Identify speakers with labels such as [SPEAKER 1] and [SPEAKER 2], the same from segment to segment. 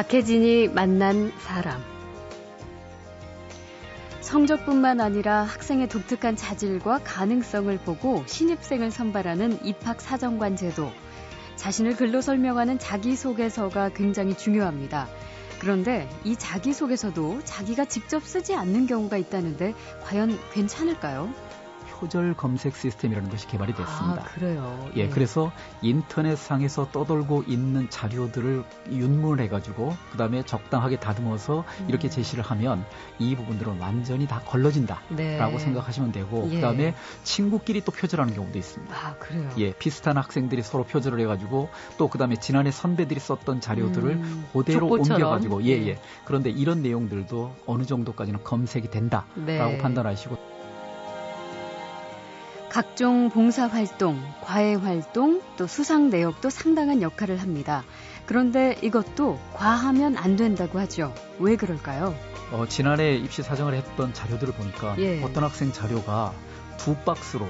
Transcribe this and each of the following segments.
[SPEAKER 1] 박혜진이 만난 사람. 성적뿐만 아니라 학생의 독특한 자질과 가능성을 보고 신입생을 선발하는 입학사정관 제도. 자신을 글로 설명하는 자기소개서가 굉장히 중요합니다. 그런데 이 자기소개서도 자기가 직접 쓰지 않는 경우가 있다는데 과연 괜찮을까요?
[SPEAKER 2] 표절 검색 시스템이라는 것이 개발이 됐습니다.
[SPEAKER 1] 아, 그래요.
[SPEAKER 2] 예,
[SPEAKER 1] 예.
[SPEAKER 2] 그래서 인터넷상에서 떠돌고 있는 자료들을 윤문을 해가지고 그 다음에 적당하게 다듬어서 이렇게
[SPEAKER 1] 음.
[SPEAKER 2] 제시를 하면 이 부분들은 완전히 다 걸러진다라고
[SPEAKER 1] 네.
[SPEAKER 2] 생각하시면 되고
[SPEAKER 1] 예.
[SPEAKER 2] 그 다음에 친구끼리 또 표절하는 경우도 있습니다.
[SPEAKER 1] 아, 그래요.
[SPEAKER 2] 예, 비슷한 학생들이 서로 표절을 해 가지고 또 그 다음에 지난해 선배들이 썼던 자료들을
[SPEAKER 1] 음,
[SPEAKER 2] 그대로
[SPEAKER 1] 족보처럼.
[SPEAKER 2] 옮겨 가지고 예,
[SPEAKER 1] 네.
[SPEAKER 2] 예. 그런데 이런 내용들도 어느 정도까지는 검색이 된다라고
[SPEAKER 1] 네.
[SPEAKER 2] 판단하시고
[SPEAKER 1] 각종 봉사활동, 과외활동, 또 수상 내역도 상당한 역할을 합니다. 그런데 이것도 과하면 안 된다고 하죠. 왜 그럴까요?
[SPEAKER 2] 어, 지난해 입시 사정을 했던 자료들을 보니까
[SPEAKER 1] 예.
[SPEAKER 2] 어떤 학생 자료가 두 박스로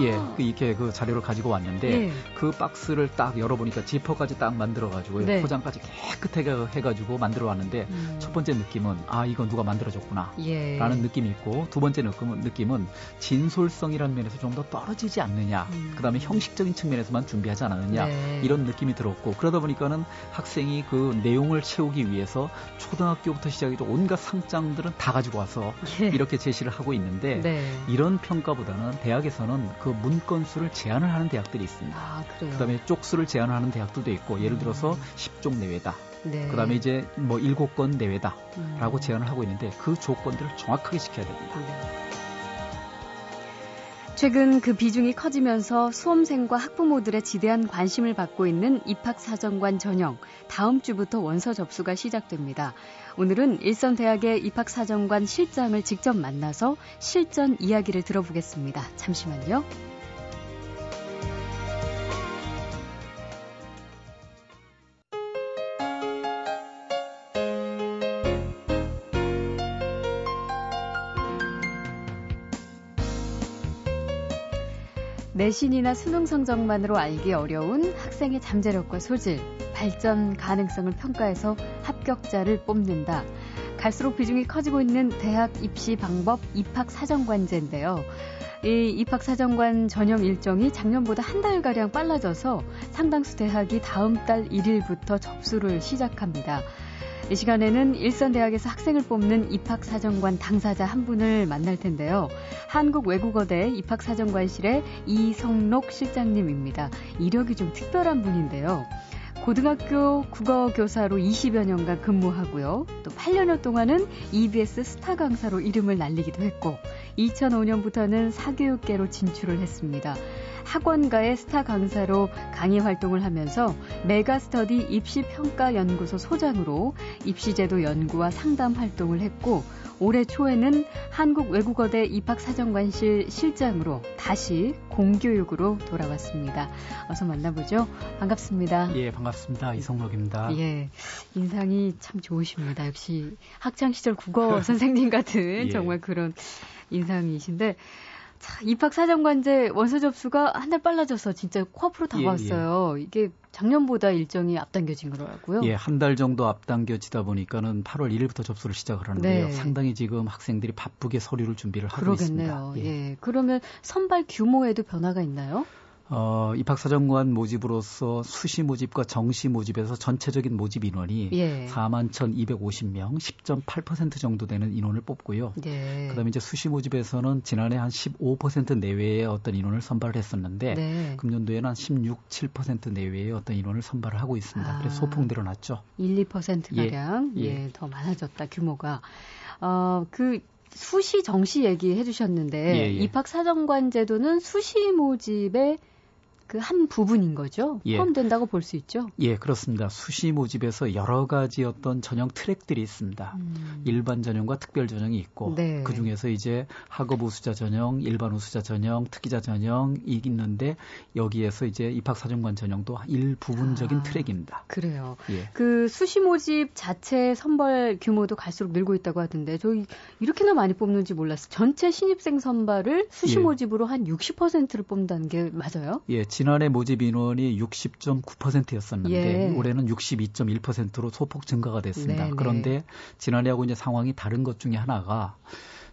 [SPEAKER 2] 예, 그 이렇게 그 자료를 가지고 왔는데
[SPEAKER 1] 예.
[SPEAKER 2] 그 박스를 딱 열어보니까 지퍼까지 딱 만들어가지고
[SPEAKER 1] 네.
[SPEAKER 2] 포장까지 깨끗하게 해가지고 만들어 왔는데
[SPEAKER 1] 음.
[SPEAKER 2] 첫 번째 느낌은 아 이거 누가 만들어줬구나.
[SPEAKER 1] 예.
[SPEAKER 2] 라는 느낌이 있고 두 번째 느낌은, 느낌은 진솔성이라는 면에서 좀 더 떨어지지 않느냐
[SPEAKER 1] 음.
[SPEAKER 2] 그 다음에 형식적인 측면에서만 준비하지 않았느냐
[SPEAKER 1] 네.
[SPEAKER 2] 이런 느낌이 들었고 그러다 보니까는 학생이 그 내용을 채우기 위해서 초등학교부터 시작해서 온갖 상장들은 다 가지고 와서
[SPEAKER 1] 예.
[SPEAKER 2] 이렇게 제시를 하고 있는데
[SPEAKER 1] 네.
[SPEAKER 2] 이런 평가보다는 대학에서는 그 문건 수를 제한을 하는 대학들이 있습니다.
[SPEAKER 1] 아.
[SPEAKER 2] 그다음에 쪽수를 제한하는 대학들도 있고 예를 들어서
[SPEAKER 1] 음.
[SPEAKER 2] 10쪽 내외다.
[SPEAKER 1] 네.
[SPEAKER 2] 그다음에 이제 뭐 7건 내외다라고
[SPEAKER 1] 음.
[SPEAKER 2] 제한을 하고 있는데 그 조건들을 정확하게 지켜야 됩니다.
[SPEAKER 1] 네. 최근 그 비중이 커지면서 수험생과 학부모들의 지대한 관심을 받고 있는 입학사정관 전형. 다음 주부터 원서 접수가 시작됩니다. 오늘은 일선대학의 입학사정관 실장을 직접 만나서 실전 이야기를 들어보겠습니다. 잠시만요. 내신이나 수능 성적만으로 알기 어려운 학생의 잠재력과 소질, 발전 가능성을 평가해서 합격자를 뽑는다. 갈수록 비중이 커지고 있는 대학 입시 방법 입학 사정관제인데요. 이 입학 사정관 전형 일정이 작년보다 한 달가량 빨라져서 상당수 대학이 다음 달 1일부터 접수를 시작합니다. 이 시간에는 일선대학에서 학생을 뽑는 입학사정관 당사자 한 분을 만날 텐데요. 한국외국어대 입학사정관실의 이성록 실장님입니다. 이력이 좀 특별한 분인데요. 고등학교 국어교사로 20여 년간 근무하고요. 또 8년여 동안은 EBS 스타 강사로 이름을 날리기도 했고 2005년부터는 사교육계로 진출을 했습니다. 학원가의 스타 강사로 강의 활동을 하면서 메가스터디 입시평가연구소 소장으로 입시제도 연구와 상담 활동을 했고 올해 초에는 한국외국어대 입학사정관실 실장으로 다시 공교육으로 돌아왔습니다. 어서 만나보죠. 반갑습니다.
[SPEAKER 2] 예, 반갑습니다. 이성록입니다.
[SPEAKER 1] 예, 인상이 참 좋으십니다. 역시 학창 시절 국어 선생님 같은
[SPEAKER 2] 예.
[SPEAKER 1] 정말 그런 인상이신데. 자, 입학 사정관제 원서 접수가 한 달 빨라져서 진짜 코앞으로
[SPEAKER 2] 예,
[SPEAKER 1] 다가왔어요. 이게 작년보다 일정이 앞당겨진 거라고요?
[SPEAKER 2] 예, 한 달 정도 앞당겨지다 보니까는 8월 1일부터 접수를 시작을 하는데요.
[SPEAKER 1] 네.
[SPEAKER 2] 상당히 지금 학생들이 바쁘게 서류를 준비를 하고
[SPEAKER 1] 그러겠네요.
[SPEAKER 2] 있습니다.
[SPEAKER 1] 예. 그러면 선발 규모에도 변화가 있나요?
[SPEAKER 2] 어, 입학사정관 모집으로서 수시 모집과 정시 모집에서 전체적인 모집 인원이
[SPEAKER 1] 예.
[SPEAKER 2] 4만 1,250명, 10.8% 정도 되는 인원을 뽑고요.
[SPEAKER 1] 네.
[SPEAKER 2] 그다음에 이제 수시 모집에서는 지난해 한 15% 내외의 어떤 인원을 선발을 했었는데
[SPEAKER 1] 네.
[SPEAKER 2] 금년도에는 한 16, 7% 내외의 어떤 인원을 선발을 하고 있습니다.
[SPEAKER 1] 아.
[SPEAKER 2] 그래서 소폭 늘어났죠.
[SPEAKER 1] 1, 2%가량 예,
[SPEAKER 2] 예.
[SPEAKER 1] 더 많아졌다 규모가. 어, 그 수시 정시 얘기해 주셨는데
[SPEAKER 2] 예, 예.
[SPEAKER 1] 입학 사정관 제도는 수시 모집의 그 한 부분인 거죠.
[SPEAKER 2] 예.
[SPEAKER 1] 포함된다고 볼 수 있죠.
[SPEAKER 2] 예, 그렇습니다. 수시 모집에서 여러 가지 어떤 전형 트랙들이 있습니다.
[SPEAKER 1] 음.
[SPEAKER 2] 일반 전형과 특별 전형이 있고
[SPEAKER 1] 네.
[SPEAKER 2] 그 중에서 이제 학업 우수자 전형, 일반 우수자 전형, 특기자 전형이 있는데 여기에서 이제 입학 사정관 전형도 일부분적인
[SPEAKER 1] 아.
[SPEAKER 2] 트랙입니다.
[SPEAKER 1] 그래요.
[SPEAKER 2] 예.
[SPEAKER 1] 그 수시 모집 자체 선발 규모도 갈수록 늘고 있다고 하던데 저희 이렇게나 많이 뽑는지 몰랐어요. 전체 신입생 선발을 수시
[SPEAKER 2] 예.
[SPEAKER 1] 모집으로 한 60%를 뽑는다는 게 맞아요?
[SPEAKER 2] 예, 지난해 모집 인원이 60.9%였었는데 예. 올해는 62.1%로 소폭 증가가 됐습니다. 네네. 그런데 지난해하고 이제 상황이 다른 것 중에 하나가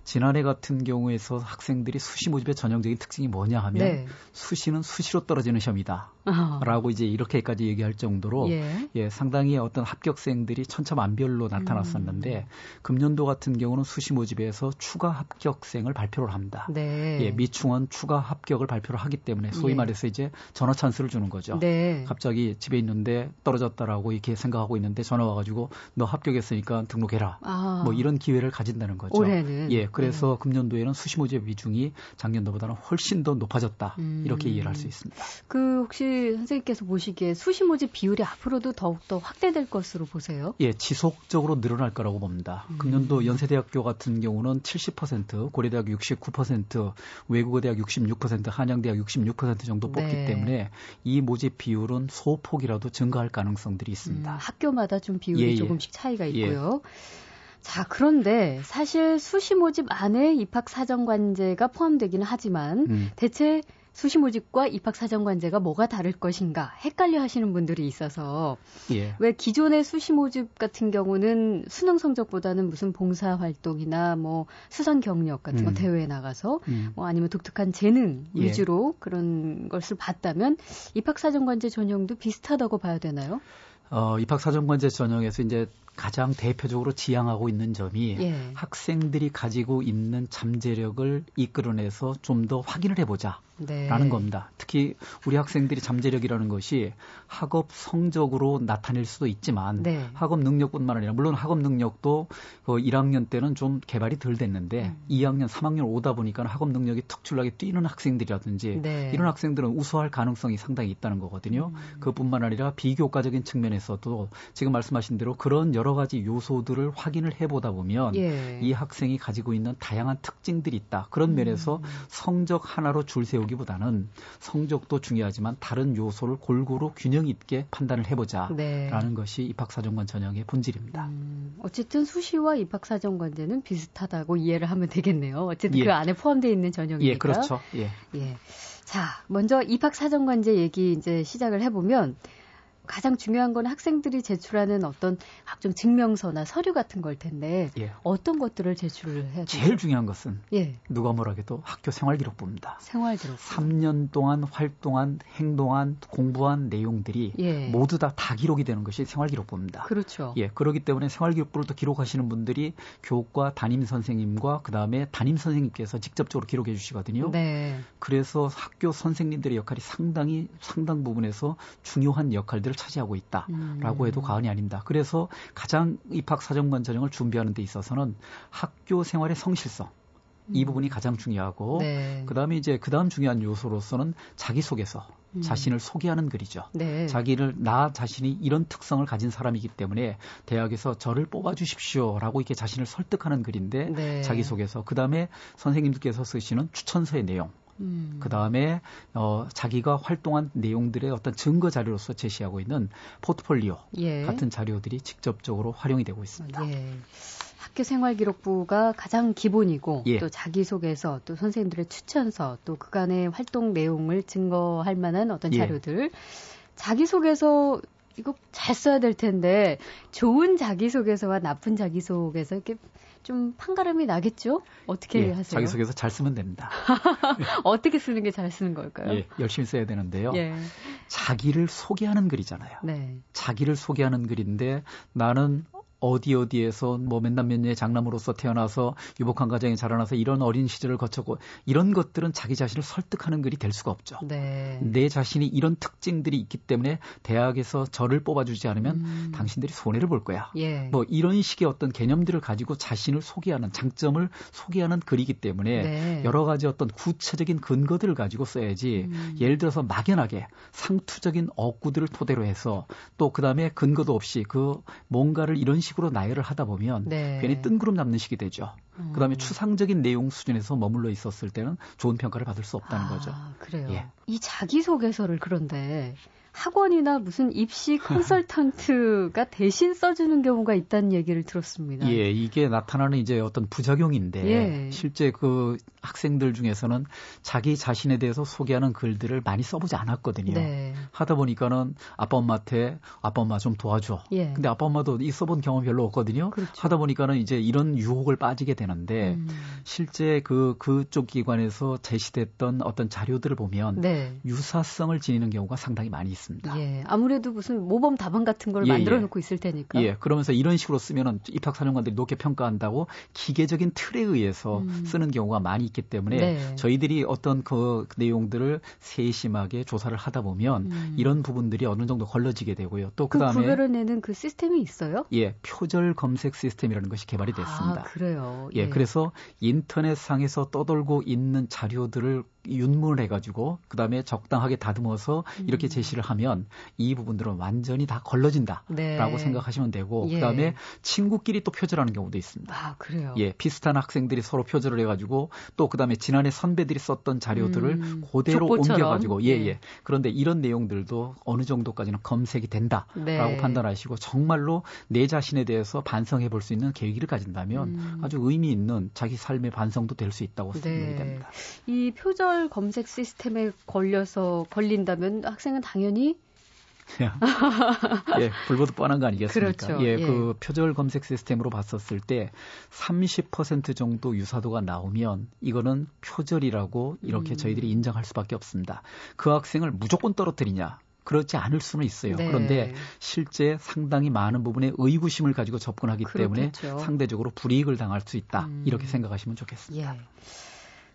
[SPEAKER 2] 지난해 같은 경우에서 학생들이 수시 모집의 전형적인 특징이 뭐냐 하면 네. 수시는 수시로 떨어지는 시험이다. 라고 이제 이렇게까지 얘기할 정도로 예. 예. 상당히 어떤 합격생들이 천차만별로 나타났었는데 음. 금년도 같은 경우는 수시 모집에서 추가 합격생을 발표를 합니다. 네. 예, 미충원 추가 합격을 발표를 하기 때문에 소위 예. 말해서 이제 전화 찬스를 주는 거죠. 네. 갑자기 집에 있는데 떨어졌다라고 이렇게 생각하고 있는데 전화 와가지고 너 합격했으니까 등록해라. 아. 뭐 이런 기회를 가진다는 거죠.
[SPEAKER 1] 올해는
[SPEAKER 2] 예, 그래서 네. 금년도에는 수시 모집 비중이 작년도보다는 훨씬 더 높아졌다. 음. 이렇게 이해를 할 수 있습니다.
[SPEAKER 1] 그 혹시 선생님께서 보시기에 수시 모집 비율이 앞으로도 더욱더 확대될 것으로 보세요?
[SPEAKER 2] 예, 지속적으로 늘어날 거라고 봅니다. 음. 금년도 연세대학교 같은 경우는 70%, 고려대학 69%, 외국어대학 66%, 한양대학 66% 정도 뽑기 네. 때문에 이 모집 비율은 소폭이라도 증가할 가능성들이 있습니다. 음,
[SPEAKER 1] 학교마다 좀 비율이 예, 예. 조금씩 차이가 예. 있고요. 예. 자, 그런데 사실 수시 모집 안에 입학 사정관제가 포함되기는 하지만 음. 대체 수시 모집과 입학 사정관제가 뭐가 다를 것인가 헷갈려 하시는 분들이 있어서 예. 왜 기존의 수시 모집 같은 경우는 수능 성적보다는 무슨 봉사 활동이나 뭐 수상 경력 같은 거 음. 대회에 나가서 음. 뭐 아니면 독특한 재능 예. 위주로 그런 것을 봤다면 입학 사정관제 전형도 비슷하다고 봐야 되나요?
[SPEAKER 2] 어, 입학 사정관제 전형에서 이제 가장 대표적으로 지향하고 있는 점이 예. 학생들이 가지고 있는 잠재력을 이끌어내서 좀 더 확인을 해보자. 네. 라는 겁니다. 특히 우리 학생들이 잠재력이라는 것이 학업 성적으로 나타낼 수도 있지만 네. 학업 능력뿐만 아니라 물론 학업 능력도 그 1학년 때는 좀 개발이 덜 됐는데 음. 2학년, 3학년 오다 보니까 학업 능력이 특출나게 뛰는 학생들이라든지 네. 이런 학생들은 우수할 가능성이 상당히 있다는 거거든요. 음. 그뿐만 아니라 비교과적인 측면에서도 지금 말씀하신 대로 그런 여러 가지 요소들을 확인을 해보다 보면 예. 이 학생이 가지고 있는 다양한 특징들이 있다. 그런 음. 면에서 성적 하나로 줄 세우기 보다는 성적도 중요하지만 다른 요소를 골고루 균형 있게 판단을 해보자라는 네. 것이 입학사정관 전형의 본질입니다. 음,
[SPEAKER 1] 어쨌든 수시와 입학사정관제는 비슷하다고 이해를 하면 되겠네요. 어쨌든 예. 그 안에 포함되어 있는 전형이니까.
[SPEAKER 2] 예, 그렇죠. 예.
[SPEAKER 1] 예. 자, 먼저 입학사정관제 얘기 이제 시작을 해보면 가장 중요한 건 학생들이 제출하는 어떤 각종 증명서나 서류 같은 걸 텐데 예. 어떤 것들을 제출을 해야 돼요?
[SPEAKER 2] 제일 중요한 것은 예. 누가 뭐라 해도 학교 생활기록부입니다.
[SPEAKER 1] 생활기록.
[SPEAKER 2] 3년 동안 활동한 행동한 공부한 내용들이 예. 모두 다 다 기록이 되는 것이 생활기록부입니다.
[SPEAKER 1] 그렇죠.
[SPEAKER 2] 예, 그렇기 때문에 생활기록부를 또 기록하시는 분들이 교과 담임 선생님과 그 다음에 담임 선생님께서 직접적으로 기록해 주시거든요. 네. 그래서 학교 선생님들의 역할이 상당히 상당 부분에서 중요한 역할들을 자리를 차지하고 있다라고 음. 해도 과언이 아닙니다. 그래서 가장 입학 사정관 전형을 준비하는 데 있어서는 학교 생활의 성실성 이 음. 부분이 가장 중요하고 네. 그다음에 이제 그다음 중요한 요소로서는 자기소개서 음. 자신을 소개하는 글이죠. 네. 자기를 나 자신이 이런 특성을 가진 사람이기 때문에 대학에서 저를 뽑아 주십시오라고 이렇게 자신을 설득하는 글인데 네. 자기소개서 그다음에 선생님들께서 쓰시는 추천서의 내용 음. 그 다음에 어, 자기가 활동한 내용들의 어떤 증거 자료로서 제시하고 있는 포트폴리오 예. 같은 자료들이 직접적으로 활용이 되고 있습니다. 예.
[SPEAKER 1] 학교 생활 기록부가 가장 기본이고 예. 또 자기소개서, 또 선생님들의 추천서, 또 그간의 활동 내용을 증거할 만한 어떤 예. 자료들. 자기소개서 이거 잘 써야 될 텐데 좋은 자기소개서와 나쁜 자기소개서 이렇게 좀 판가름이 나겠죠? 어떻게 예, 하세요?
[SPEAKER 2] 자기소개서 잘 쓰면 됩니다.
[SPEAKER 1] 어떻게 쓰는 게 잘 쓰는 걸까요?
[SPEAKER 2] 예, 열심히 써야 되는데요. 예. 자기를 소개하는 글이잖아요. 네. 자기를 소개하는 글인데 나는 어디 어디에서 뭐 맨날 몇 년의 장남으로서 태어나서 유복한 가정에 자라나서 이런 어린 시절을 거쳤고 이런 것들은 자기 자신을 설득하는 글이 될 수가 없죠. 네. 내 자신이 이런 특징들이 있기 때문에 대학에서 저를 뽑아주지 않으면 음. 당신들이 손해를 볼 거야. 예. 뭐 이런 식의 어떤 개념들을 가지고 자신을 소개하는 장점을 소개하는 글이기 때문에 네. 여러 가지 어떤 구체적인 근거들을 가지고 써야지 음. 예를 들어서 막연하게 상투적인 억구들을 토대로 해서 또 그 다음에 근거도 없이 그 뭔가를 이런 식 식으로 나열을 하다 보면 네. 괜히 뜬구름 잡는 식이 되죠. 음. 그다음에 추상적인 내용 수준에서 머물러 있었을 때는 좋은 평가를 받을 수 없다는
[SPEAKER 1] 아,
[SPEAKER 2] 거죠.
[SPEAKER 1] 그래요. 예. 이 자기소개서를 그런데 학원이나 무슨 입시 컨설턴트가 대신 써주는 경우가 있다는 얘기를 들었습니다.
[SPEAKER 2] 예, 이게 나타나는 이제 어떤 부작용인데 예. 실제 그 학생들 중에서는 자기 자신에 대해서 소개하는 글들을 많이 써보지 않았거든요. 네. 하다 보니까는 아빠 엄마한테 아빠 엄마 좀 도와줘. 예. 근데 아빠 엄마도 이 써본 경험 별로 없거든요. 그렇죠. 하다 보니까는 이제 이런 유혹을 빠지게 되는데 음. 실제 그 그쪽 기관에서 제시됐던 어떤 자료들을 보면 네. 유사성을 지니는 경우가 상당히 많이 있습니다.
[SPEAKER 1] 예. 아무래도 무슨 모범 답안 같은 걸 예, 만들어 예. 놓고 있을 테니까.
[SPEAKER 2] 예. 그러면서 이런 식으로 쓰면은 입학 사령관들이 높게 평가한다고 기계적인 틀에 의해서 음. 쓰는 경우가 많이 있기 때문에 네. 저희들이 어떤 그 내용들을 세심하게 조사를 하다 보면 음. 이런 부분들이 어느 정도 걸러지게 되고요. 또그 그다음에
[SPEAKER 1] 구별해내는 그 시스템이 있어요?
[SPEAKER 2] 예, 표절 검색 시스템이라는 것이 개발이 됐습니다.
[SPEAKER 1] 아, 그래요.
[SPEAKER 2] 예, 예. 그래서 인터넷 상에서 떠돌고 있는 자료들을 윤문을 해가지고 그 다음에 적당하게 다듬어서 음. 이렇게 제시를 하면 이 부분들은 완전히 다 걸러진다라고 네. 생각하시면 되고 예. 그 다음에 친구끼리 또 표절하는 경우도 있습니다.
[SPEAKER 1] 아 그래요?
[SPEAKER 2] 예, 비슷한 학생들이 서로 표절을 해가지고 또그 다음에 지난해 선배들이 썼던 자료들을 음. 그대로 옮겨가지고 예예. 예. 그런데 이런 내용들도 어느 정도까지는 검색이 된다라고 네. 판단하시고 정말로 내 자신에 대해서 반성해 볼 수 있는 계기를 가진다면 음. 아주 의미 있는 자기 삶의 반성도 될 수 있다고 네. 생각이 됩니다.
[SPEAKER 1] 이 표절 검색 시스템에 걸려서 걸린다면 학생은 당연히
[SPEAKER 2] 예, 불보듯 뻔한 거 아니겠습니까?
[SPEAKER 1] 그렇죠.
[SPEAKER 2] 예, 예, 그 표절 검색 시스템으로 봤었을 때 30% 정도 유사도가 나오면 이거는 표절이라고 이렇게 음. 저희들이 인정할 수밖에 없습니다. 그 학생을 무조건 떨어뜨리냐? 그렇지 않을 수는 있어요. 네. 그런데 실제 상당히 많은 부분에 의구심을 가지고 접근하기 그렇겠죠. 때문에 상대적으로 불이익을 당할 수 있다. 음. 이렇게 생각하시면 좋겠습니다.
[SPEAKER 1] 예.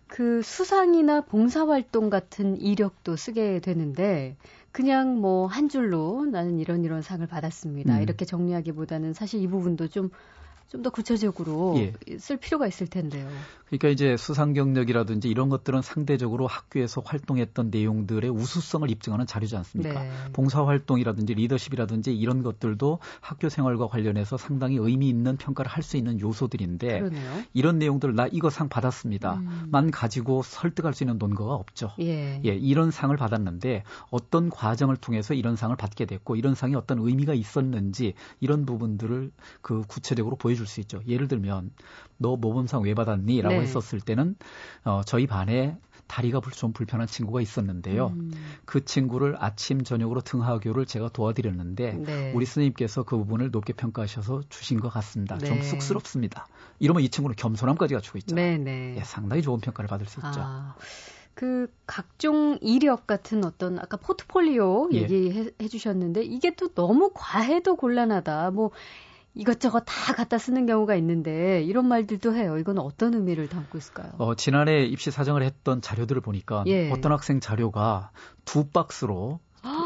[SPEAKER 1] 그 수상이나 봉사활동 같은 이력도 쓰게 되는데 그냥 뭐 한 줄로 나는 이런 이런 상을 받았습니다. 음. 이렇게 정리하기보다는 사실 이 부분도 좀 좀 더 구체적으로 예. 쓸 필요가 있을 텐데요.
[SPEAKER 2] 그러니까 이제 수상 경력이라든지 이런 것들은 상대적으로 학교에서 활동했던 내용들의 우수성을 입증하는 자료지 않습니까? 네. 봉사 활동이라든지 리더십이라든지 이런 것들도 학교 생활과 관련해서 상당히 의미 있는 평가를 할 수 있는 요소들인데 그러네요. 이런 내용들 나 이거 상 받았습니다. 음. 만 가지고 설득할 수 있는 논거가 없죠. 예. 예, 이런 상을 받았는데 어떤 과정을 통해서 이런 상을 받게 됐고 이런 상이 어떤 의미가 있었는지 이런 부분들을 그 구체적으로 보여 줄 수 있죠. 예를 들면 너 모범상 왜 받았니? 라고 네. 했었을 때는 어, 저희 반에 다리가 좀 불편한 친구가 있었는데요. 음. 그 친구를 아침 저녁으로 등하교를 제가 도와드렸는데 네. 우리 스님께서 그 부분을 높게 평가하셔서 주신 것 같습니다. 네. 좀 쑥스럽습니다. 이러면 이 친구는 겸손함까지 갖추고 있잖아요. 네, 네. 예, 상당히 좋은 평가를 받을 수 있죠. 아.
[SPEAKER 1] 그 각종 이력 같은 어떤 아까 포트폴리오 예. 얘기해 주셨는데 이게 또 너무 과해도 곤란하다. 뭐 이것저것 다 갖다 쓰는 경우가 있는데 이런 말들도 해요. 이건 어떤 의미를 담고 있을까요?
[SPEAKER 2] 어, 지난해 입시 사정을 했던 자료들을 보니까 예. 어떤 학생 자료가 두 박스로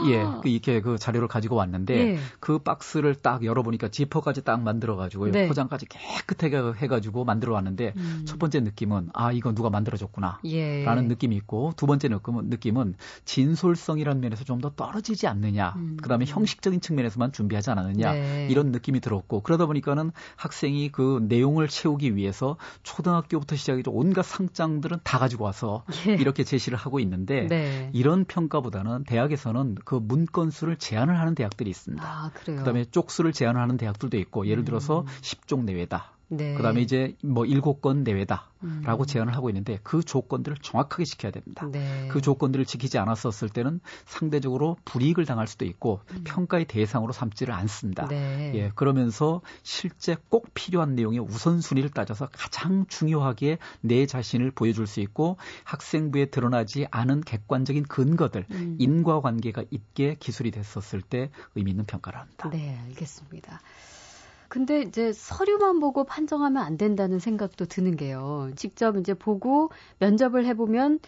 [SPEAKER 2] 예, 그 이렇게 그 자료를 가지고 왔는데 예. 그 박스를 딱 열어보니까 지퍼까지 딱 만들어가지고 네. 포장까지 깨끗하게 해가지고 만들어 왔는데 음. 첫 번째 느낌은 아 이거 누가 만들어줬구나라는 예. 느낌이 있고 두 번째 느낌은 느낌은 진솔성이라는 면에서 좀 더 떨어지지 않느냐, 음. 그다음에 형식적인 측면에서만 준비하지 않았느냐 네. 이런 느낌이 들었고 그러다 보니까는 학생이 그 내용을 채우기 위해서 초등학교부터 시작해서 온갖 상장들은 다 가지고 와서 예. 이렇게 제시를 하고 있는데 네. 이런 평가보다는 대학에서는 보면 그 문건 수를 제한을 하는 대학들이 있습니다. 아, 그다음에 쪽수를 제한하는 대학들도 있고 예를 들어서 음. 10종 내외다. 네. 그다음에 이제 뭐 일곱 건 내외다라고 음. 제안을 하고 있는데 그 조건들을 정확하게 지켜야 됩니다. 네. 그 조건들을 지키지 않았었을 때는 상대적으로 불이익을 당할 수도 있고 음. 평가의 대상으로 삼지를 않습니다. 네. 예, 그러면서 실제 꼭 필요한 내용의 우선순위를 따져서 가장 중요하게 내 자신을 보여줄 수 있고 학생부에 드러나지 않은 객관적인 근거들, 음. 인과관계가 있게 기술이 됐었을 때 의미 있는 평가를 합니다.
[SPEAKER 1] 네, 알겠습니다. 근데 이제 서류만 보고 판정하면 안 된다는 생각도 드는 게요. 직접 이제 보고 면접을 해보면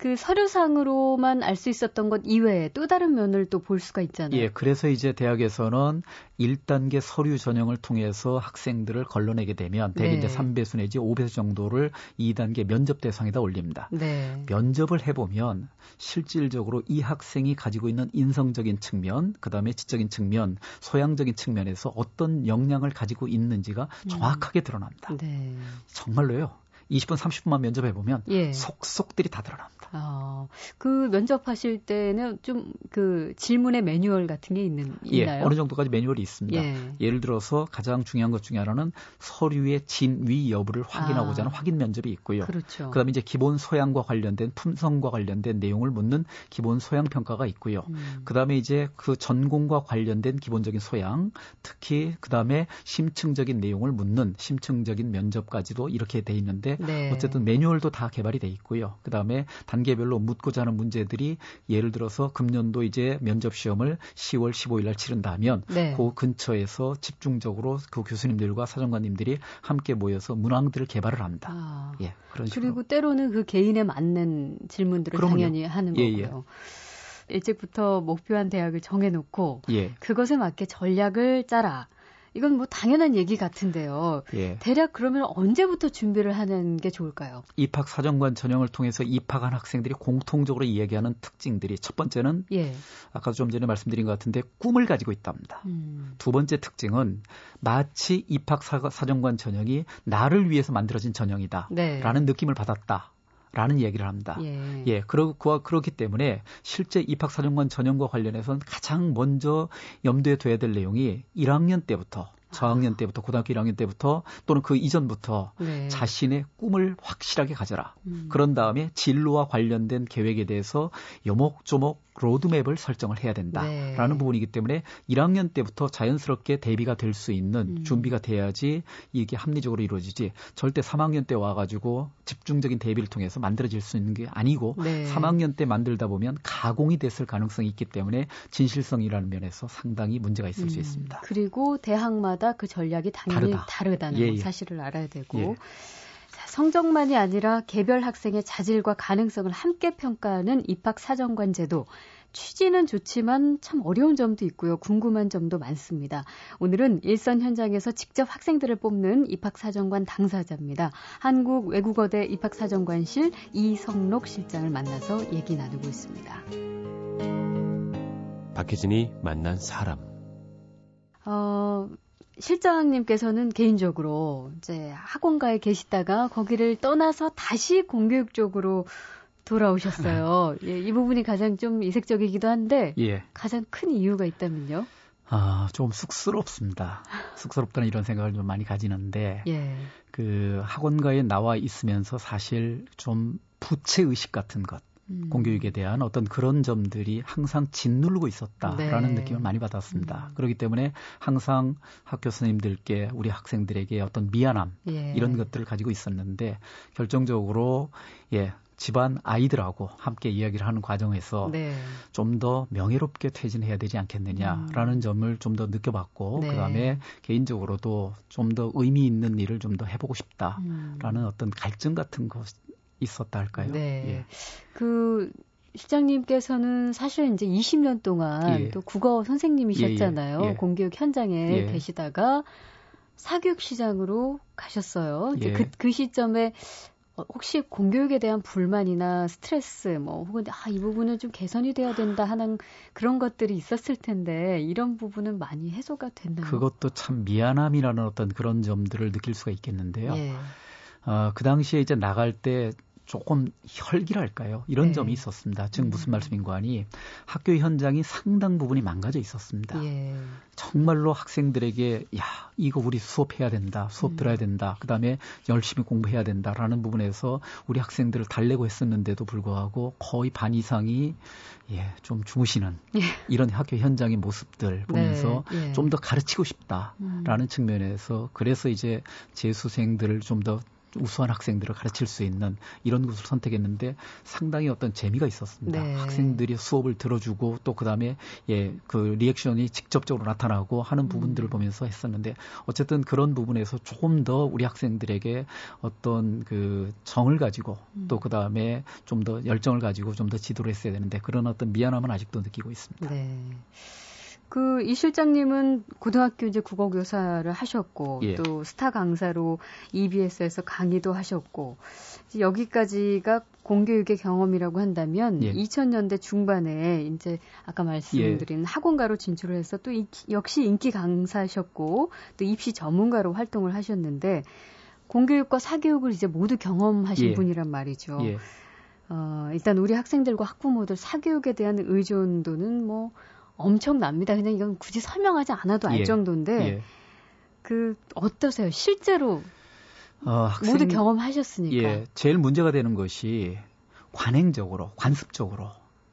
[SPEAKER 1] 그 서류상으로만 알 수 있었던 것 이외에 또 다른 면을 또 볼 수가 있잖아요.
[SPEAKER 2] 예, 그래서 이제 대학에서는 1단계 서류 전형을 통해서 학생들을 걸러내게 되면 대개 네. 이제 3배수 내지 5배수 정도를 2단계 면접 대상에다 올립니다. 네. 면접을 해보면 실질적으로 이 학생이 가지고 있는 인성적인 측면, 그 다음에 지적인 측면, 소양적인 측면에서 어떤 역량을 가지고 있는지가 음. 정확하게 드러납니다. 네. 정말로요. 20분, 30분만 면접해 보면 예. 속속들이 다 드러납니다.
[SPEAKER 1] 아, 그 면접하실 때는 좀 그 질문의 매뉴얼 같은 게 있는
[SPEAKER 2] 예,
[SPEAKER 1] 있나요?
[SPEAKER 2] 어느 정도까지 매뉴얼이 있습니다. 예. 를 들어서 가장 중요한 것 중에 하나는 서류의 진위 여부를 확인하고자 하는 아, 확인 면접이 있고요.
[SPEAKER 1] 그렇죠.
[SPEAKER 2] 그다음에 이제 기본 소양과 관련된 품성과 관련된 내용을 묻는 기본 소양 평가가 있고요. 음. 그다음에 이제 그 전공과 관련된 기본적인 소양, 특히 그다음에 심층적인 내용을 묻는 심층적인 면접까지도 이렇게 돼 있는데 네. 어쨌든 매뉴얼도 다 개발이 돼 있고요. 그다음에 단계별로 묻고자 하는 문제들이 예를 들어서 금년도 이제 면접 시험을 10월 15일 날 치른다면 네. 그 근처에서 집중적으로 그 교수님들과 사정관님들이 함께 모여서 문항들을 개발을 합니다. 아.
[SPEAKER 1] 예. 그런 식으로. 그리고 때로는 그 개인에 맞는 질문들을 그럼요. 당연히 하는 예, 예. 거고요. 예. 일찍부터 목표한 대학을 정해놓고 예. 그것에 맞게 전략을 짜라. 이건 뭐 당연한 얘기 같은데요. 예. 대략 그러면 언제부터 준비를 하는 게 좋을까요?
[SPEAKER 2] 입학 사정관 전형을 통해서 입학한 학생들이 공통적으로 이야기하는 특징들이 첫 번째는 예. 아까 좀 전에 말씀드린 것 같은데 꿈을 가지고 있답니다. 음. 두 번째 특징은 마치 입학 사정관 전형이 나를 위해서 만들어진 전형이다라는 네. 느낌을 받았다. 라는 얘기를 합니다. 예. 예, 그러, 그렇기 때문에 실제 입학사정관 전형과 관련해서는 가장 먼저 염두에 둬야 될 내용이 1학년 때부터 저학년 때부터 고등학교 1학년 때부터 또는 그 이전부터 네. 자신의 꿈을 확실하게 가져라. 음. 그런 다음에 진로와 관련된 계획에 대해서 요목조목 로드맵을 설정을 해야 된다라는 네. 부분이기 때문에 1학년 때부터 자연스럽게 대비가 될 수 있는 음. 준비가 돼야지 이게 합리적으로 이루어지지 절대 3학년 때 와가지고 집중적인 대비를 통해서 만들어질 수 있는 게 아니고 네. 3학년 때 만들다 보면 가공이 됐을 가능성이 있기 때문에 진실성이라는 면에서 상당히 문제가 있을 음. 수 있습니다.
[SPEAKER 1] 그리고 대학마다 그 전략이 당연히 다르다. 는 예, 예. 사실을 알아야 되고 예. 성적만이 아니라 개별 학생의 자질과 가능성을 함께 평가하는 입학 사정관 제도. 취지는 좋지만 참 어려운 점도 있고요. 궁금한 점도 많습니다. 오늘은 일선 현장에서 직접 학생들을 뽑는 입학사정관 당사자입니다. 한국 외국어대 입학사정관실 이성록 실장을 만나서 얘기 나누고 있습니다.
[SPEAKER 3] 박혜진이 만난 사람.
[SPEAKER 1] 어, 실장님께서는 개인적으로 이제 학원가에 계시다가 거기를 떠나서 다시 공교육 쪽으로 돌아오셨어요. 예, 이 부분이 가장 좀 이색적이기도 한데 예. 가장 큰 이유가 있다면요?
[SPEAKER 2] 아, 좀 쑥스럽습니다. 쑥스럽다는 이런 생각을 좀 많이 가지는데 예. 그 학원가에 나와 있으면서 사실 좀 부채 의식 같은 것 음. 공교육에 대한 어떤 그런 점들이 항상 짓누르고 있었다라는 네. 느낌을 많이 받았습니다. 음. 그렇기 때문에 항상 학교 선생님들께 우리 학생들에게 어떤 미안함 예. 이런 것들을 가지고 있었는데 결정적으로 예 집안 아이들하고 함께 이야기를 하는 과정에서 네. 좀더 명예롭게 퇴진해야 되지 않겠느냐라는 음. 점을 좀 더 느껴봤고 네. 그다음에 개인적으로도 좀 더 의미 있는 일을 좀 더 해보고 싶다라는 음. 어떤 갈증 같은 것 있었다 할까요?
[SPEAKER 1] 네. 예. 그 실장님께서는 사실 이제 20년 동안 예. 또 국어 선생님이셨잖아요. 예, 예. 예. 공교육 현장에 예. 계시다가 사교육 시장으로 가셨어요. 이제 그, 그 시점에 어, 혹시 공교육에 대한 불만이나 스트레스 뭐 혹은 아, 이 부분은 좀 개선이 돼야 된다 하는 그런 것들이 있었을 텐데 이런 부분은 많이 해소가 됐나요?
[SPEAKER 2] 그것도 참 미안함이라는 어떤 그런 점들을 느낄 수가 있겠는데요. 예. 어, 그 당시에 이제 나갈 때 조금 혈기랄까요? 이런 네. 점이 있었습니다. 즉 음. 무슨 말씀인가 하니 학교 현장이 상당 부분이 망가져 있었습니다. 예. 정말로 학생들에게 야 이거 우리 수업해야 된다, 수업 음. 들어야 된다, 그 다음에 열심히 공부해야 된다라는 부분에서 우리 학생들을 달래고 했었는데도 불구하고 거의 반 이상이 예, 좀 주무시는 예. 이런 학교 현장의 모습들 보면서 네. 예. 좀더 가르치고 싶다라는 음. 측면에서 그래서 이제 재수생들을 좀더 우수한 학생들을 가르칠 수 있는 이런 곳을 선택했는데 상당히 어떤 재미가 있었습니다. 네. 학생들이 수업을 들어주고 또 그다음에 예, 그 리액션이 직접적으로 나타나고 하는 음. 부분들을 음. 보면서 했었는데 어쨌든 그런 부분에서 조금 더 우리 학생들에게 어떤 그 정을 가지고 음. 또 그다음에 좀 더 열정을 가지고 좀 더 지도를 했어야 되는데 그런 어떤 미안함은 아직도 느끼고 있습니다. 네.
[SPEAKER 1] 그 이 실장님은 고등학교 이제 국어 교사를 하셨고 예. 또 스타 강사로 EBS에서 강의도 하셨고 여기까지가 공교육의 경험이라고 한다면 예. 2000년대 중반에 이제 아까 말씀드린 예. 학원가로 진출을 해서 또 이, 역시 인기 강사셨고 또 입시 전문가로 활동을 하셨는데 공교육과 사교육을 이제 모두 경험하신 예. 분이란 말이죠. 예. 어, 일단 우리 학생들과 학부모들 사교육에 대한 의존도는 뭐 엄청납니다. 그냥 이건 굳이 설명하지 않아도 알 예. 정도인데 예. 그 어떠세요? 실제로 어, 학생, 모두 경험하셨으니까.
[SPEAKER 2] 예, 제일 문제가 되는 것이 관행적으로, 관습적으로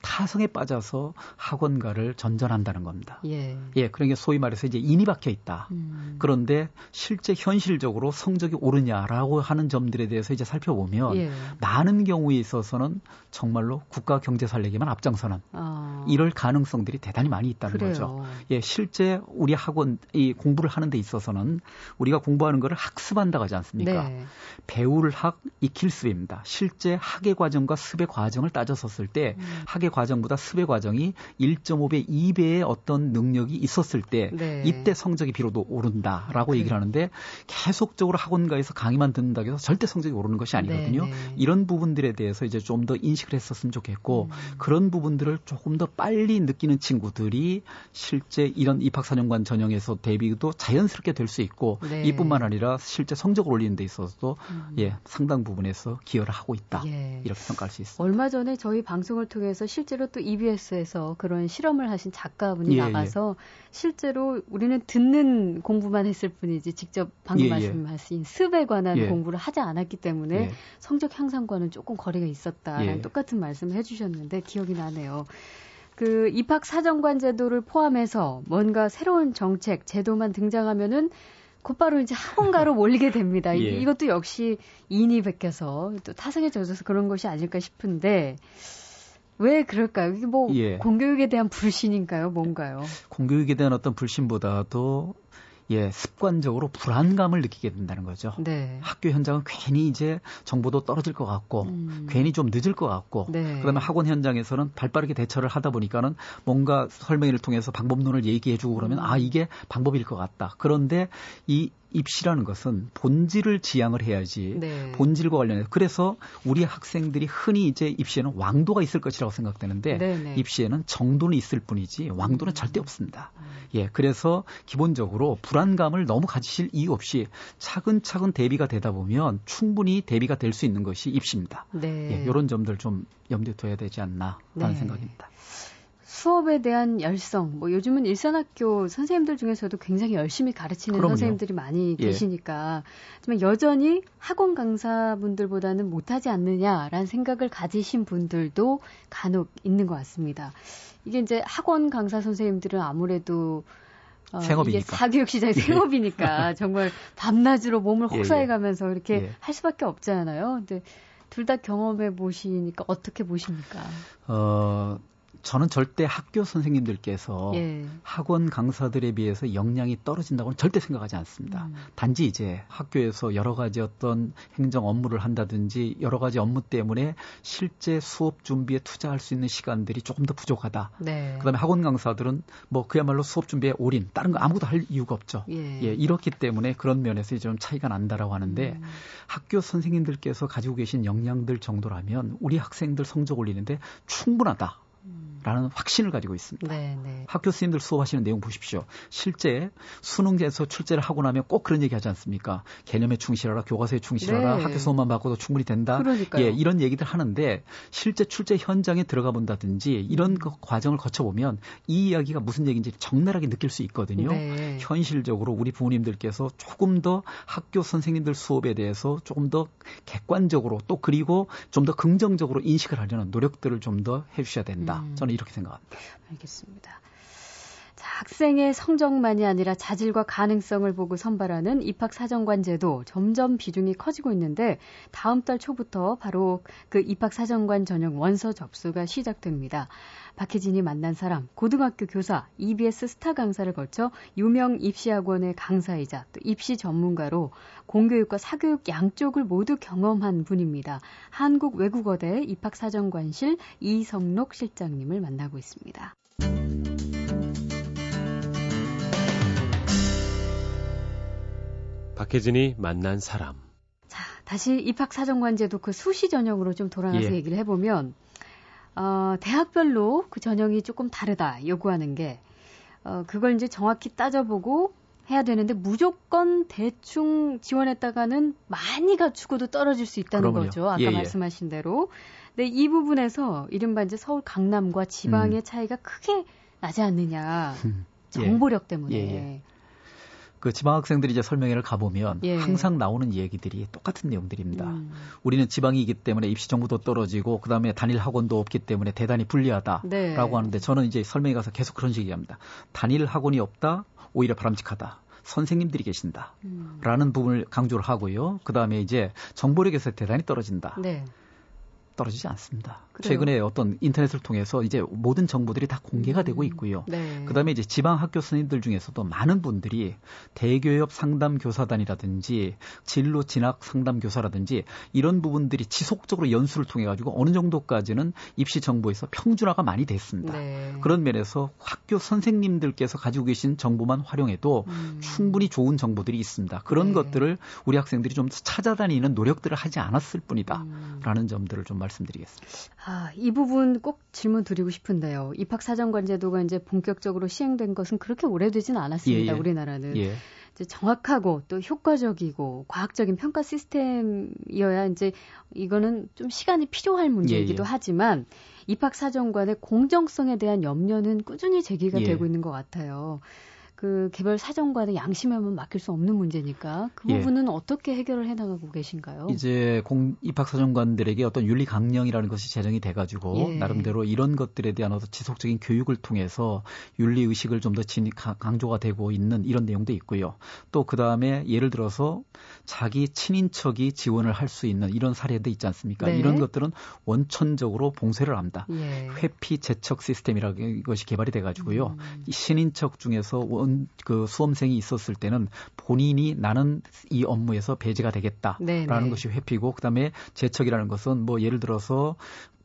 [SPEAKER 2] 타성에 빠져서 학원가를 전전한다는 겁니다. 예. 예, 그러니까 소위 말해서 이제 인이 박혀 있다. 음. 그런데 실제 현실적으로 성적이 오르냐라고 하는 점들에 대해서 이제 살펴보면 예. 많은 경우에 있어서는 정말로 국가 경제 살리기만 앞장서는 아. 이럴 가능성들이 대단히 많이 있다는 그래요. 거죠. 예, 실제 우리 학원 이 공부를 하는 데 있어서는 우리가 공부하는 거를 학습한다고 하지 않습니까? 네. 배울 학 익힐 습입니다. 실제 학예 과정과 습의 과정을 따졌었을 때 음. 학예 과정보다 습의 과정이 1.5배, 2배의 어떤 능력이 있었을 때 네. 이때 성적이 비로도 오른다라고 그 얘기를 하는데 계속적으로 학원가에서 강의만 듣는다고 해서 절대 성적이 오르는 것이 아니거든요. 네, 네. 이런 부분들에 대해서 이제 좀 더 인식을 했었으면 좋겠고 음. 그런 부분들을 조금 더 빨리 느끼는 친구들이 실제 이런 입학사정관 전형에서 대비도 자연스럽게 될 수 있고 네. 이뿐만 아니라 실제 성적을 올리는 데 있어서도 음. 예 상당 부분에서 기여를 하고 있다 예. 이렇게 평가할 수 있습니다.
[SPEAKER 1] 얼마 전에 저희 방송을 통해서 실제로 또 EBS에서 그런 실험을 하신 작가분이 예, 예. 나가서 예. 실제로 우리는 듣는 공부만 했을 뿐이지 직접 방금 예, 예. 말씀하신 습에 관한 예. 공부를 하지 않았기 때문에 성적 향상과는 조금 거리가 있었다라는 똑같은 말씀을 해주셨는데 기억이 나네요. 그 입학 사정관 제도를 포함해서 뭔가 새로운 정책, 제도만 등장하면은 곧바로 이제 학원가로 몰리게 됩니다. 예. 이것도 역시 인이 베껴서 또 타성에 젖어서 그런 것이 아닐까 싶은데 왜 그럴까요? 이게 뭐 예. 공교육에 대한 불신인가요? 뭔가요?
[SPEAKER 2] 공교육에 대한 어떤 불신보다도 예, 습관적으로 불안감을 느끼게 된다는 거죠. 네. 학교 현장은 괜히 이제 정보도 떨어질 것 같고, 음. 괜히 좀 늦을 것 같고, 네. 그다음에 학원 현장에서는 발 빠르게 대처를 하다 보니까는 뭔가 설명회를 통해서 방법론을 얘기해주고 그러면 음. 아 이게 방법일 것 같다. 그런데 이 입시라는 것은 본질을 지향을 해야지 네. 본질과 관련해서 그래서 우리 학생들이 흔히 이제 입시에는 왕도가 있을 것이라고 생각되는데 네네. 네. 입시에는 정도는 있을 뿐이지 왕도는 음. 절대 없습니다. 음. 예, 그래서 기본적으로 불안감을 너무 가지실 이유 없이 차근차근 대비가 되다 보면 충분히 대비가 될 수 있는 것이 입시입니다. 네. 예, 이런 점들 좀 염두에 둬야 되지 않나 하는 네. 생각입니다.
[SPEAKER 1] 수업에 대한 열성, 뭐 요즘은 일산학교 선생님들 중에서도 굉장히 열심히 가르치는 그럼요. 선생님들이 많이 예. 계시니까 하지만 여전히 학원 강사분들보다는 못하지 않느냐라는 생각을 가지신 분들도 간혹 있는 것 같습니다. 이게 이제 학원 강사 선생님들은 아무래도 어, 생업이니까. 이게 사교육 시장의 예. 생업이니까 정말 밤낮으로 몸을 예, 혹사해 가면서 이렇게 예. 할 수밖에 없잖아요. 근데 둘 다 경험해 보시니까 어떻게 보십니까? 어,
[SPEAKER 2] 저는 절대 학교 선생님들께서 예. 학원 강사들에 비해서 역량이 떨어진다고는 절대 생각하지 않습니다. 음. 단지 이제 학교에서 여러 가지 어떤 행정 업무를 한다든지 여러 가지 업무 때문에 실제 수업 준비에 투자할 수 있는 시간들이 조금 더 부족하다. 네. 그다음에 학원 강사들은 뭐 그야말로 수업 준비에 올인 다른 거 아무것도 할 이유가 없죠. 예. 예 이렇기 때문에 그런 면에서 좀 차이가 난다라고 하는데 음. 학교 선생님들께서 가지고 계신 역량들 정도라면 우리 학생들 성적 올리는데 충분하다. 라는 확신을 가지고 있습니다. 네, 네. 학교 선생님들 수업하시는 내용 보십시오. 실제 수능에서 출제를 하고 나면 꼭 그런 얘기 하지 않습니까? 개념에 충실하라, 교과서에 충실하라, 네. 학교 수업만 바꿔도 충분히 된다. 그러니까요. 예, 이런 얘기들 하는데 실제 출제 현장에 들어가 본다든지 이런 음. 그 과정을 거쳐보면 이 이야기가 무슨 얘기인지 적나라하게 느낄 수 있거든요. 네. 현실적으로 우리 부모님들께서 조금 더 학교 선생님들 수업에 대해서 조금 더 객관적으로 또 그리고 좀 더 긍정적으로 인식을 하려는 노력들을 좀 더 해주셔야 된다. 음. 저는 이렇게 생각합니다.
[SPEAKER 1] 알겠습니다. 자, 학생의 성적만이 아니라 자질과 가능성을 보고 선발하는 입학 사정관 제도 점점 비중이 커지고 있는데 다음 달 초부터 바로 그 입학 사정관 전형 원서 접수가 시작됩니다. 박혜진이 만난 사람, 고등학교 교사, EBS 스타 강사를 거쳐 유명 입시학원의 강사이자 또 입시 전문가로 공교육과 사교육 양쪽을 모두 경험한 분입니다. 한국외국어대 입학사정관실 이성록 실장님을 만나고 있습니다.
[SPEAKER 3] 박혜진이 만난 사람.
[SPEAKER 1] 자, 다시 입학사정관제도 그 수시 전형으로 좀 돌아가서 예. 얘기를 해보면 어, 대학별로 그 전형이 조금 다르다 요구하는 게 어, 그걸 이제 정확히 따져보고 해야 되는데 무조건 대충 지원했다가는 많이 갖추고도 떨어질 수 있다는 그럼요. 거죠. 아까 예, 예. 말씀하신 대로. 근데 이 부분에서 이른바 이제 서울 강남과 지방의 음. 차이가 크게 나지 않느냐. 예. 정보력 때문에.
[SPEAKER 2] 그 지방 학생들이 이제 설명회를 가보면 예. 항상 나오는 얘기들이 똑같은 내용들입니다. 음. 우리는 지방이기 때문에 입시 정보도 떨어지고 그다음에 단일 학원도 없기 때문에 대단히 불리하다라고 네. 하는데 저는 이제 설명회 가서 계속 그런 식으로 얘기합니다. 단일 학원이 없다 오히려 바람직하다. 선생님들이 계신다. 음. 라는 부분을 강조를 하고요. 그 다음에 이제 정보력에서 대단히 떨어진다. 네. 떨어지지 않습니다. 그래요? 최근에 어떤 인터넷을 통해서 이제 모든 정보들이 다 공개가 음. 되고 있고요. 네. 그다음에 이제 지방 학교 선생님들 중에서도 많은 분들이 대교협 상담 교사단이라든지 진로 진학 상담 교사라든지 이런 부분들이 지속적으로 연수를 통해 가지고 어느 정도까지는 입시 정보에서 평준화가 많이 됐습니다. 네. 그런 면에서 학교 선생님들께서 가지고 계신 정보만 활용해도 음. 충분히 좋은 정보들이 있습니다. 그런 네. 것들을 우리 학생들이 좀 찾아다니는 노력들을 하지 않았을 뿐이다라는 음. 점들을 좀 말 씀드리겠습니다.
[SPEAKER 1] 아, 이 부분 꼭 질문 드리고 싶은데요. 입학 사정관 제도가 이제 본격적으로 시행된 것은 그렇게 오래되지는 않았습니다. 예, 예. 우리나라는. 예. 이제 정확하고 또 효과적이고 과학적인 평가 시스템이어야 이제 이거는 좀 시간이 필요할 문제이기도 예, 예. 하지만 입학 사정관의 공정성에 대한 염려는 꾸준히 제기가 예. 되고 있는 것 같아요. 그 개별 사정관의 양심에만 맡길 수 없는 문제니까 그 예. 부분은 예. 어떻게 해결을 해나가고 계신가요?
[SPEAKER 2] 이제 공 입학 사정관들에게 어떤 윤리 강령이라는 것이 제정이 돼가지고 예. 나름대로 이런 것들에 대한 어떤 지속적인 교육을 통해서 윤리 의식을 좀 더 강조가 되고 있는 이런 내용도 있고요. 또 그 다음에 예를 들어서 자기 친인척이 지원을 할 수 있는 이런 사례도 있지 않습니까? 네. 이런 것들은 원천적으로 봉쇄를 합니다. 예. 회피 재척 시스템이라는 것이 개발이 돼가지고요. 음. 신인척 중에서 원 어떤 그 수험생이 있었을 때는 본인이 나는 이 업무에서 배제가 되겠다라는 네네. 것이 회피고 그다음에 재척이라는 것은 뭐 예를 들어서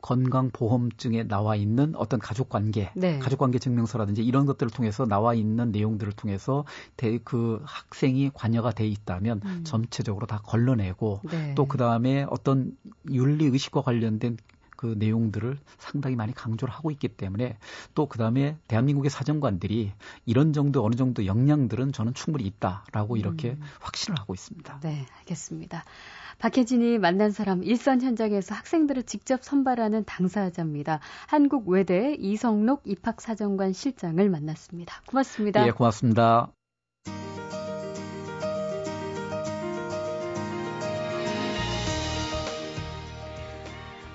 [SPEAKER 2] 건강보험증에 나와 있는 어떤 가족관계, 네. 가족관계 증명서라든지 이런 것들을 통해서 나와 있는 내용들을 통해서 대, 그 학생이 관여가 돼 있다면 음. 전체적으로 다 걸러내고 네. 또그 다음에 어떤 윤리 의식과 관련된 그 내용들을 상당히 많이 강조를 하고 있기 때문에 또 그다음에 대한민국의 사정관들이 이런 정도 어느 정도 역량들은 저는 충분히 있다라고 이렇게 음. 확신을 하고 있습니다.
[SPEAKER 1] 네, 알겠습니다. 박혜진이 만난 사람 일선 현장에서 학생들을 직접 선발하는 당사자입니다. 한국 외대 이성록 입학사정관 실장을 만났습니다. 고맙습니다.
[SPEAKER 2] 예, 고맙습니다.